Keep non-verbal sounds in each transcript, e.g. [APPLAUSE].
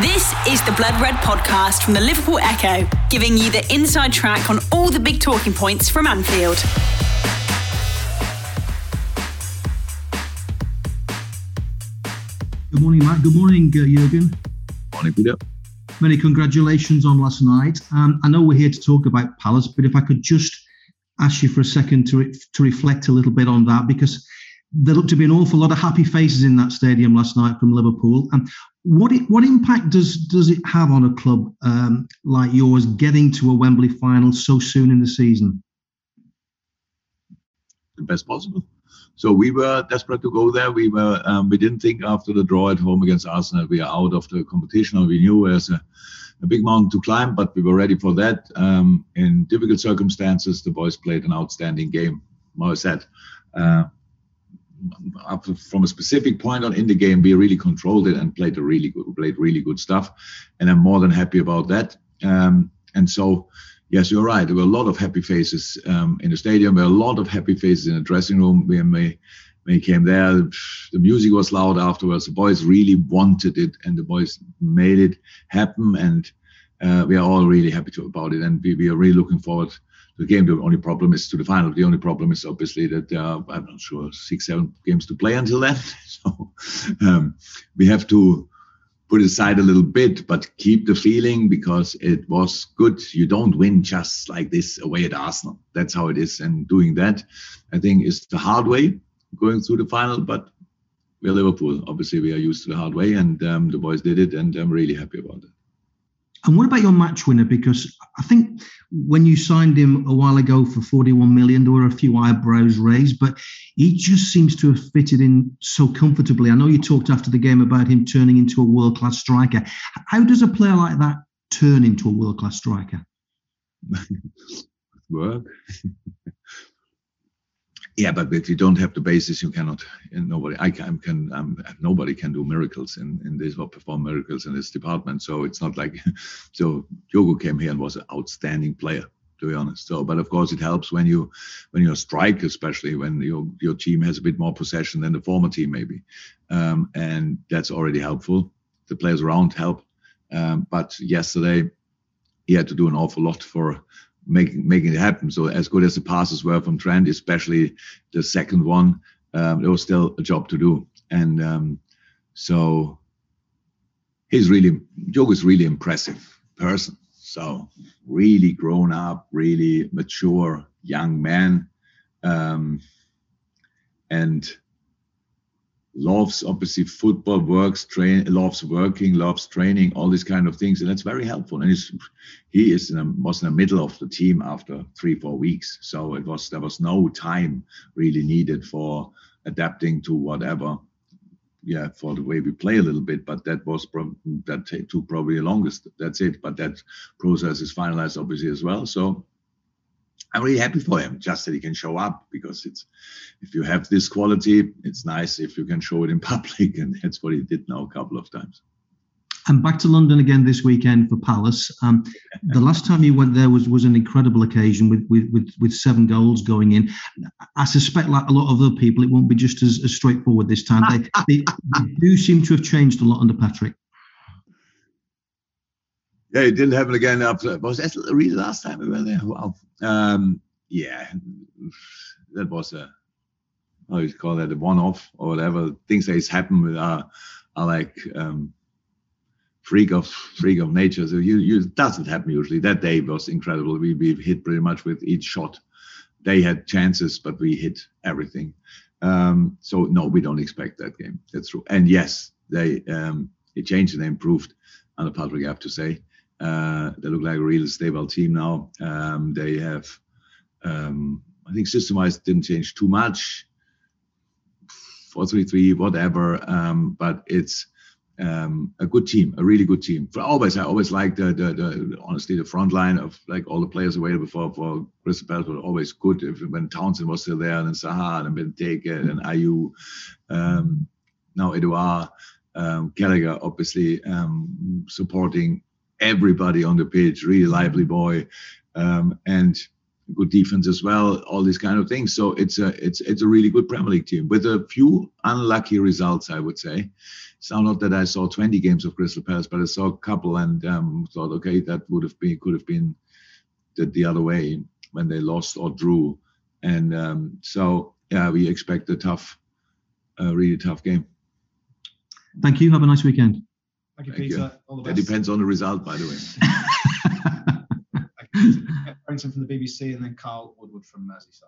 This is the Blood Red podcast from the Liverpool Echo, giving you the inside track on all the big talking points from Anfield. Good morning, Matt. Good morning, uh, Jurgen. Morning, Peter. Many congratulations on last night. Um, I know we're here to talk about Palace, but if I could just ask you for a second to, re- to reflect a little bit on that, because there looked to be an awful lot of happy faces in that stadium last night from Liverpool. Um, what it, what impact does does it have on a club um, like yours getting to a Wembley final so soon in the season? The best possible. So we were desperate to go there. We were um, we didn't think after the draw at home against Arsenal we are out of the competition. We knew there's a, a big mountain to climb, but we were ready for that. Um, in difficult circumstances, the boys played an outstanding game. More said. Uh, from a specific point on in the game, we really controlled it and played really good, played really good stuff, and I'm more than happy about that. Um, and so, yes, you're right. There were a lot of happy faces um, in the stadium. There were a lot of happy faces in the dressing room when we when he came there. The music was loud afterwards. The boys really wanted it, and the boys made it happen. And uh, we are all really happy to, about it, and we, we are really looking forward the game. The only problem is to the final. The only problem is obviously that uh, I'm not sure six, seven games to play until then. [LAUGHS] So um, we have to put it aside a little bit, but keep the feeling because it was good. You don't win just like this away at Arsenal. That's how it is. And doing that, I think, is the hard way going through the final. But we're Liverpool. Obviously, we are used to the hard way, and um, the boys did it, and I'm really happy about it. And what about your match winner? Because I think when you signed him a while ago for 41 million, there were a few eyebrows raised, but he just seems to have fitted in so comfortably. I know you talked after the game about him turning into a world class striker. How does a player like that turn into a world class striker? [LAUGHS] Work. [LAUGHS] yeah, but if you don't have the basis, you cannot. Nobody, I can, can um, nobody can do miracles in in this or perform miracles in this department. So it's not like, [LAUGHS] so Diogo came here and was an outstanding player, to be honest. So, but of course, it helps when you when you strike, especially when your your team has a bit more possession than the former team, maybe, um, and that's already helpful. The players around help, um, but yesterday he had to do an awful lot for making making it happen. So as good as the passes were from Trent, especially the second one, um, there was still a job to do. And um, so he's really Joe is really impressive person. So really grown up, really mature young man, um, and loves obviously football, works, train, loves working, loves training, all these kind of things, and that's very helpful. And he is in a, was in the middle of the team after three four weeks, so it was there was no time really needed for adapting to whatever. Yeah, for the way we play a little bit, but that was that took probably the longest. That's it. But that process is finalized obviously as well. So I'm really happy for him, just that he can show up because it's if you have this quality, it's nice if you can show it in [LAUGHS] public, and that's what he did now a couple of times. And back to London again this weekend for Palace. Um, the [LAUGHS] last time you went there was was an incredible occasion with, with with with seven goals going in. I suspect, like a lot of other people, it won't be just as, as straightforward this time. They, they, they do seem to have changed a lot under Patrick. Yeah, it didn't happen again after. Was that last time we were there? Wow. Um, yeah, that was a how you call that a one-off or whatever. Things that happen with are are like um, freak of freak of nature. So you you doesn't happen usually. That day was incredible. We we hit pretty much with each shot. They had chances, but we hit everything. Um, so no, we don't expect that game. That's true. And yes, they um, it changed and they improved under Patrick. I have to say. Uh, they look like a real stable team now. Um, they have, um, I think, system-wise didn't change too much. Four three three, whatever. Um, but it's um, a good team, a really good team. For always, I always liked the, the, the honestly the front line of like all the players available for for Crystal Palace were always good. If when Townsend was still there, and Zaha and Ben Benteke and Ayew, um, now Edouard, um, Gallagher, obviously um, supporting everybody on the pitch, really lively boy. Um, and good defense as well, all these kind of things. So it's a it's it's a really good Premier League team with a few unlucky results, I would say. It's not that I saw 20 games of Crystal Palace, but I saw a couple and um, thought, okay, that would have been could have been the, the other way when they lost or drew. And um, so yeah, we expect a tough, a really tough game. Thank you. Have a nice weekend. Thank you, Thank Peter. You. All the best. That depends on the result, by the way. [LAUGHS] Brenton from the BBC, and then Carl Woodward from Merseyside.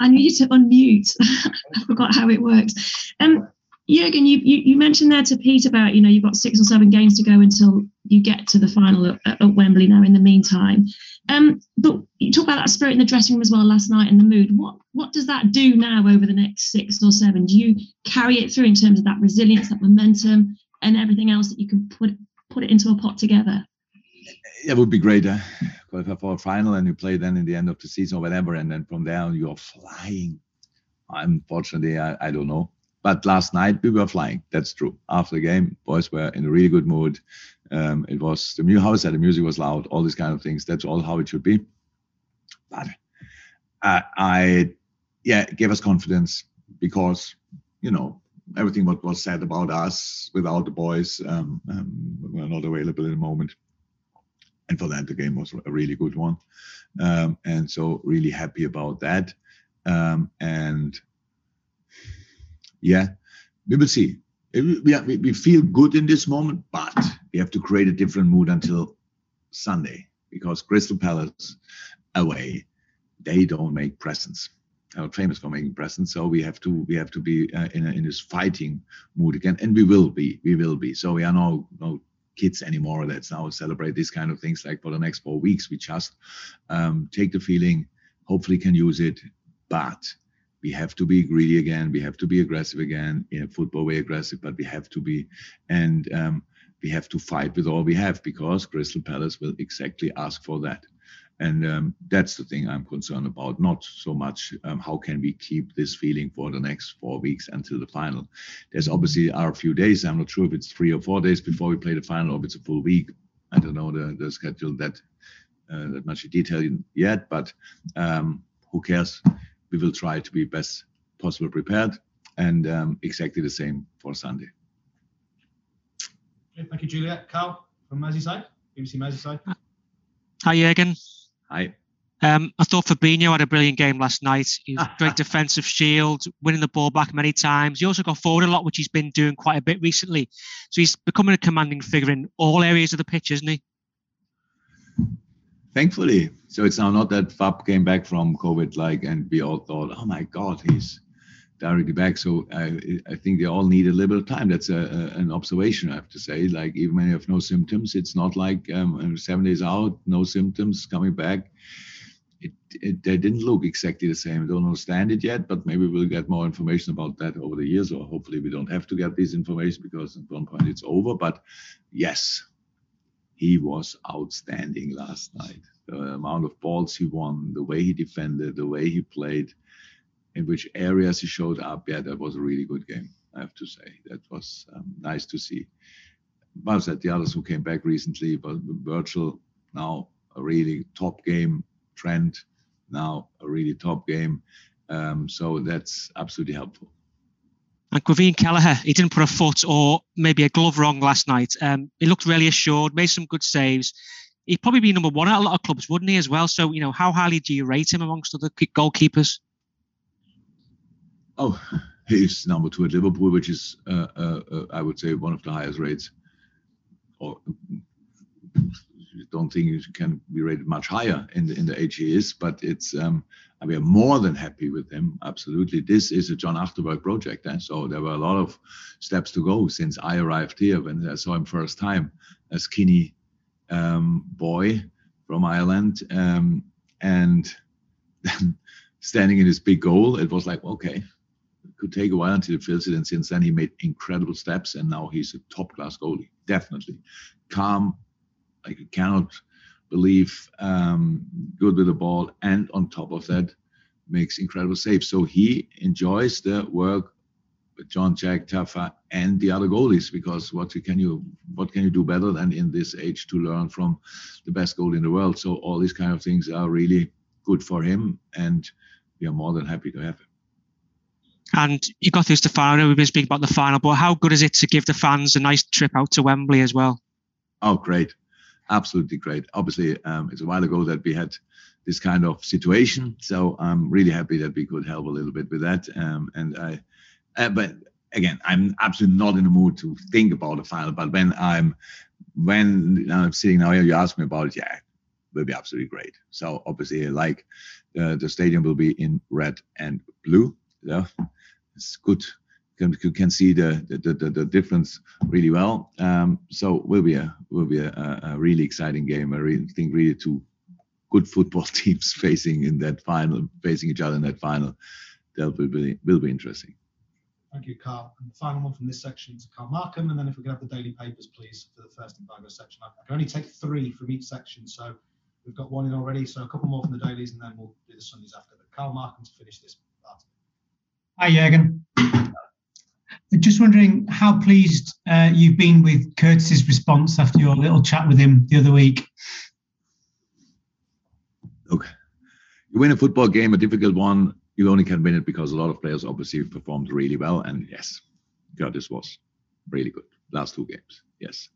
I needed to unmute. [LAUGHS] I forgot how it works. Um, Jurgen, you, you, you, mentioned there to Pete about, you know, you've got six or seven games to go until you get to the final at, at Wembley now in the meantime. Um, but you talk about that spirit in the dressing room as well last night and the mood. What what does that do now over the next six or seven? Do you carry it through in terms of that resilience, that momentum, and everything else that you can put put it into a pot together? It would be great. Uh, for a final and you play then in the end of the season or whatever, and then from there you're flying. Unfortunately, I, I don't know. But last night we were flying. That's true. After the game, boys were in a really good mood. Um, it was the new house and the music was loud, all these kind of things. That's all how it should be. But uh, I, yeah, gave us confidence because you know everything what was said about us without the boys um, um, were not available in the moment. And for that, the game was a really good one. Um, and so, really happy about that. Um, and yeah, we will see. We, we feel good in this moment, but we have to create a different mood until Sunday because Crystal Palace away, they don't make presents. They're famous for making presents, so we have to we have to be uh, in a, in this fighting mood again, and we will be, we will be. So we are no no kids anymore. Let's now celebrate these kind of things. Like for the next four weeks, we just um, take the feeling, hopefully can use it, but we have to be greedy again. We have to be aggressive again in a football way, aggressive, but we have to be, and um, we have to fight with all we have because Crystal Palace will exactly ask for that. And um, that's the thing I'm concerned about. Not so much um, how can we keep this feeling for the next four weeks until the final. There's obviously a few days. I'm not sure if it's three or four days before we play the final, or if it's a full week. I don't know the, the schedule that uh, that much detail yet, but um, who cares? We will try to be best possible prepared and um, exactly the same for Sunday. Okay, thank you, Juliet. Carl from Merseyside, BBC Merseyside. Hi, Jürgen. Hi. Um, I thought Fabinho had a brilliant game last night. He was great [LAUGHS] defensive shield, winning the ball back many times. He also got forward a lot, which he's been doing quite a bit recently. So he's becoming a commanding figure in all areas of the pitch, isn't he? Thankfully. So it's now not that Fab came back from COVID, like, and we all thought, oh my God, he's directly back. So I, I think they all need a little bit of time. That's a, a, an observation, I have to say. Like, even when you have no symptoms, it's not like um, seven days out, no symptoms coming back. It, it, they didn't look exactly the same. I don't understand it yet, but maybe we'll get more information about that over the years, or hopefully we don't have to get this information because at one point it's over. But yes, he was outstanding last night. The amount of balls he won, the way he defended, the way he played, in which areas he showed up. Yeah, that was a really good game. I have to say that was um, nice to see. But that the others who came back recently, but Virgil now a really top game. Trent now a really top game. Um, so that's absolutely helpful. And Caoimhín Kelleher, he didn't put a foot or maybe a glove wrong last night. Um, he looked really assured, made some good saves. He'd probably be number one at a lot of clubs, wouldn't he, as well? So, you know, how highly do you rate him amongst other goalkeepers? Oh, [LAUGHS] he's number two at Liverpool, which is, uh, uh, uh, I would say, one of the highest rates. Or don't think it can be rated much higher in the in the is, but it's um, we are more than happy with him. Absolutely, this is a John Achterberg project, and eh? so there were a lot of steps to go since I arrived here when I saw him first time, a skinny um, boy from Ireland, um, and [LAUGHS] standing in his big goal, it was like okay, could take a while until he fills it, and since then he made incredible steps, and now he's a top class goalie, definitely calm, I cannot believe um, good with the ball, and on top of that, makes incredible saves. So he enjoys the work with John Achterberg and the other goalies because what can you what can you do better than in this age to learn from the best goalie in the world? So all these kind of things are really good for him, and we are more than happy to have him. And you got through to the final. We've been speaking about the final, but how good is it to give the fans a nice trip out to Wembley as well? Oh, great! Absolutely great. Obviously, um, it's a while ago that we had this kind of situation, so I'm really happy that we could help a little bit with that. Um, and I, uh, but again, I'm absolutely not in the mood to think about the final. But when I'm when I'm sitting now here, you ask me about it. Yeah, it will be absolutely great. So obviously, like uh, the stadium will be in red and blue. Yeah, it's good. You can, can see the, the, the, the difference really well. Um, so will be a will be a, a really exciting game. I really think really two good football [LAUGHS] teams facing in that final, facing each other in that final. That will be will be interesting. Thank you, Carl. And the final one from this section is Carl Markham. And then if we can have the daily papers, please, for the first embargo section. I can only take three from each section. So we've got one in already. So a couple more from the dailies, and then we'll do the Sundays after. But Carl Markham to finish this part. Hi, Jurgen. Just wondering how pleased uh, you've been with Curtis's response after your little chat with him the other week. Look, you win a football game, a difficult one, you only can win it because a lot of players obviously performed really well. And yes, Curtis was really good last two games. Yes.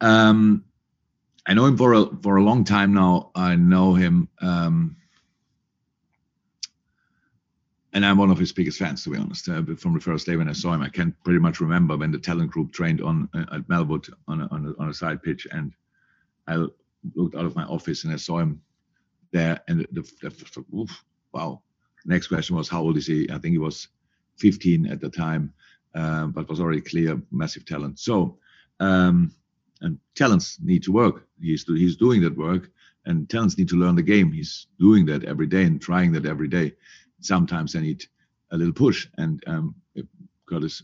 Um, I know him for a for a long time now. I know him, um, and I'm one of his biggest fans, to be honest. Uh, from the first day when I saw him, I can pretty much remember when the talent group trained on uh, at Melwood on a, on, a, on a side pitch, and I looked out of my office and I saw him there, and the, the, the oof, wow, Next question was how old is he? I think he was 15 at the time, um, but was already clear massive talent. So, um, and talents need to work. He's he's doing that work, and talents need to learn the game. He's doing that every day and trying that every day. Sometimes they need a little push, and um, Curtis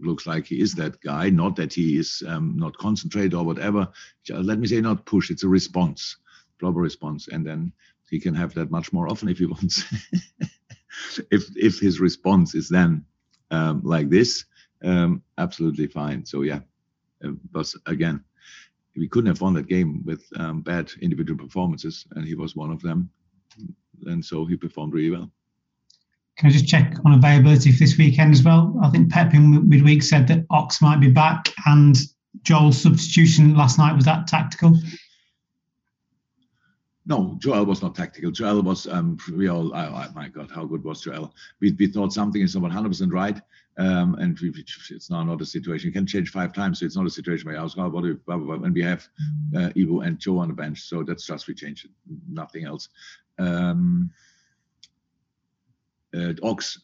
looks like he is that guy. Not that he is um, not concentrated or whatever. Let me say, not push. It's a response, proper response, and then he can have that much more often if he [LAUGHS] wants. if if his response is then um, like this, um, absolutely fine. So yeah, uh, but again, we couldn't have won that game with um, bad individual performances, and he was one of them, and so he performed really well. Can I just check on availability for this weekend as well? I think Pep in midweek said that Ox might be back, and Joel's substitution last night was that tactical. No, Joel was not tactical. Joel was, um, we all, my God, how good was Joel? We, we thought something is not 100% right. Um, and we, it's now not a situation. You can change five times, so it's not a situation where I was, oh, what do when we have uh, Ivo and Joe on the bench. So that's just we changed it, nothing else. Um, uh, Ox,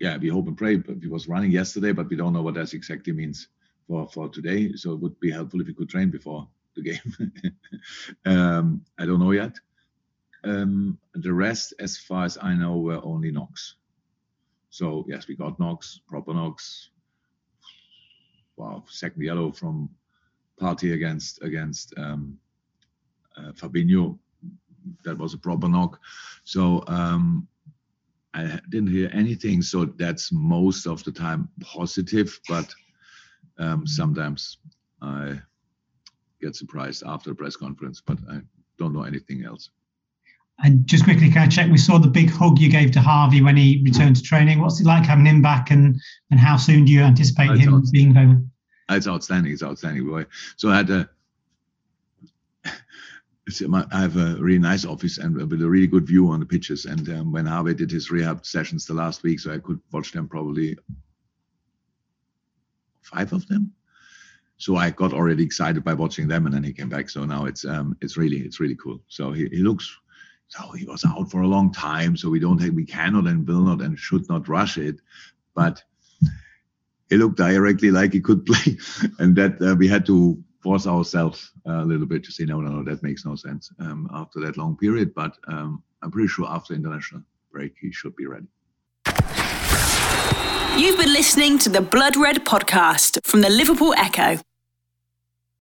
yeah, we hope and pray. But he was running yesterday, but we don't know what that exactly means for, for today. So it would be helpful if he could train before the game. [LAUGHS] um, I don't know yet. Um, the rest, as far as I know, were only knocks. So yes, we got knocks, proper knocks. Wow, second yellow from Partey against against um, uh, Fabinho. That was a proper knock. So um, I didn't hear anything. So that's most of the time positive, but um, sometimes I get surprised after a press conference, but I don't know anything else. And just quickly, can I check? We saw the big hug you gave to Harvey when he returned to training. What's it like having him back, and and how soon do you anticipate it's him being available? It's outstanding. It's outstanding, boy. So I had a. I have a really nice office and with a really good view on the pitches. And um, when Harvey did his rehab sessions the last week, so I could watch them probably five of them so I got already excited by watching them, and then he came back. So now it's um, it's really it's really cool. So he, he looks so he was out for a long time. So we don't have, we cannot and will not and should not rush it, but he looked directly like he could [LAUGHS] play, and that uh, we had to force ourselves a little bit to say no, no, no, that makes no sense um, after that long period. But um, I'm pretty sure after international break he should be ready. You've been listening to the Blood Red podcast from the Liverpool Echo.